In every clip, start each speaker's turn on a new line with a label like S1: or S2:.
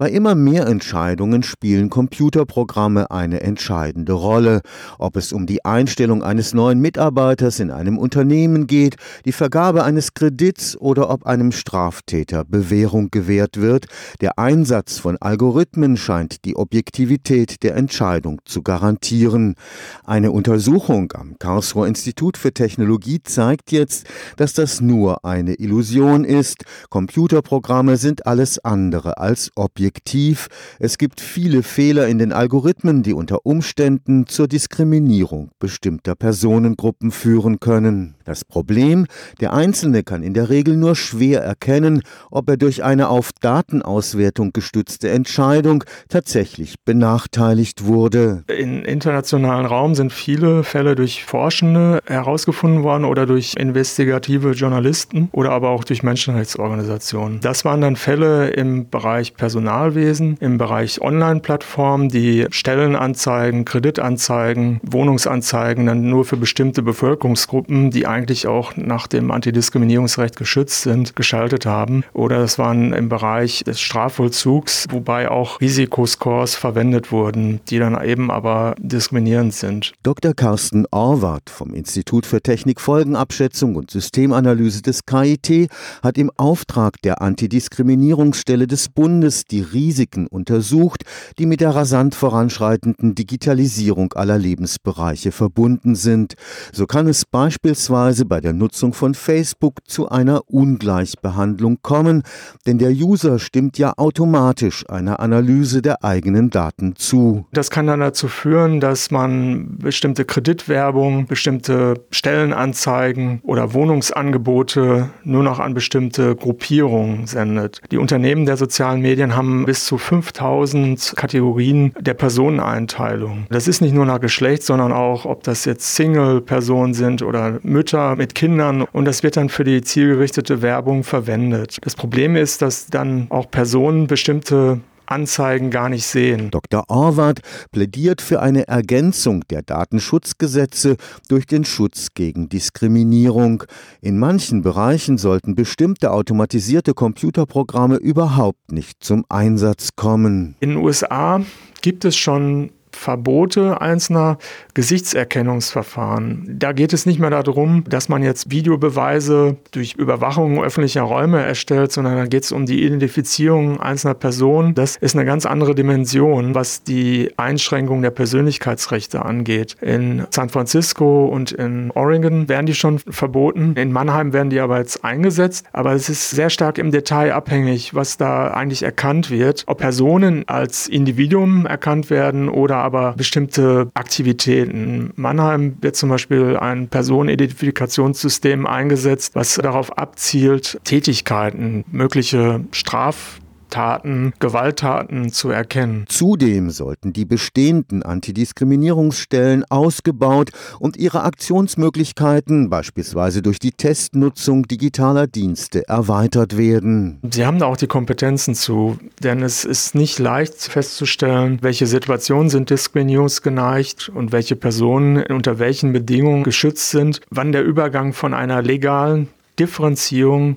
S1: Bei immer mehr Entscheidungen spielen Computerprogramme eine entscheidende Rolle. Ob es um die Einstellung eines neuen Mitarbeiters in einem Unternehmen geht, die Vergabe eines Kredits oder ob einem Straftäter Bewährung gewährt wird, der Einsatz von Algorithmen scheint die Objektivität der Entscheidung zu garantieren. Eine Untersuchung am Karlsruher Institut für Technologie zeigt jetzt, dass das nur eine Illusion ist. Computerprogramme sind alles andere als objektiv objektiv. Es gibt viele Fehler in den Algorithmen, die unter Umständen zur Diskriminierung bestimmter Personengruppen führen können. Das Problem, der Einzelne kann in der Regel nur schwer erkennen, ob er durch eine auf Datenauswertung gestützte Entscheidung tatsächlich benachteiligt wurde.
S2: Im internationalen Raum sind viele Fälle durch Forschende herausgefunden worden oder durch investigative Journalisten oder aber auch durch Menschenrechtsorganisationen. Das waren dann Fälle im Bereich Personalwesen, im Bereich Online-Plattformen, die Stellenanzeigen, Kreditanzeigen, Wohnungsanzeigen dann nur für bestimmte Bevölkerungsgruppen, die eigentlich auch nach dem Antidiskriminierungsrecht geschützt sind, geschaltet haben. Oder es waren im Bereich des Strafvollzugs, wobei auch Risikoscores verwendet wurden, die dann eben aber diskriminierend sind.
S1: Dr. Carsten Orwart vom Institut für Technikfolgenabschätzung und Systemanalyse des KIT hat im Auftrag der Antidiskriminierungsstelle des Bundes die Risiken untersucht, die mit der rasant voranschreitenden Digitalisierung aller Lebensbereiche verbunden sind. So kann es beispielsweise bei der Nutzung von Facebook zu einer Ungleichbehandlung kommen, denn der User stimmt ja automatisch einer Analyse der eigenen Daten zu.
S2: Das kann dann dazu führen, dass man bestimmte Kreditwerbung, bestimmte Stellenanzeigen oder Wohnungsangebote nur noch an bestimmte Gruppierungen sendet. Die Unternehmen der sozialen Medien haben bis zu 5000 Kategorien der Personeneinteilung. Das ist nicht nur nach Geschlecht, sondern auch, ob das jetzt Single-Personen sind oder Mütter Mütter mit Kindern und das wird dann für die zielgerichtete Werbung verwendet. Das Problem ist, dass dann auch Personen bestimmte Anzeigen gar nicht sehen.
S1: Dr. Orwart plädiert für eine Ergänzung der Datenschutzgesetze durch den Schutz gegen Diskriminierung. In manchen Bereichen sollten bestimmte automatisierte Computerprogramme überhaupt nicht zum Einsatz kommen.
S2: In den USA gibt es schon Verbote einzelner Gesichtserkennungsverfahren. Da geht es nicht mehr darum, dass man jetzt Videobeweise durch Überwachung öffentlicher Räume erstellt, sondern da geht es um die Identifizierung einzelner Personen. Das ist eine ganz andere Dimension, was die Einschränkung der Persönlichkeitsrechte angeht. In San Francisco und in Oregon werden die schon verboten. In Mannheim werden die aber jetzt eingesetzt. Aber es ist sehr stark im Detail abhängig, was da eigentlich erkannt wird. Ob Personen als Individuum erkannt werden oder aber bestimmte Aktivitäten. Mannheim wird zum Beispiel ein Personenidentifikationssystem eingesetzt, was darauf abzielt, Tätigkeiten, mögliche Straf Taten, Gewalttaten zu erkennen.
S1: Zudem sollten die bestehenden Antidiskriminierungsstellen ausgebaut und ihre Aktionsmöglichkeiten, beispielsweise durch die Testnutzung digitaler Dienste, erweitert werden.
S2: Sie haben da auch die Kompetenzen zu, denn es ist nicht leicht festzustellen, welche Situationen sind diskriminierungsgeneigt und welche Personen unter welchen Bedingungen geschützt sind, wann der Übergang von einer legalen Differenzierung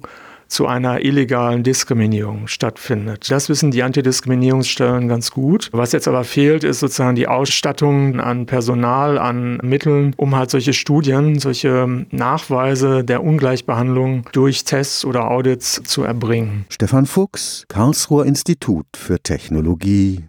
S2: zu einer illegalen Diskriminierung stattfindet. Das wissen die Antidiskriminierungsstellen ganz gut. Was jetzt aber fehlt, ist sozusagen die Ausstattung an Personal, an Mitteln, um halt solche Studien, solche Nachweise der Ungleichbehandlung durch Tests oder Audits zu erbringen.
S1: Stefan Fuchs, Karlsruher Institut für Technologie.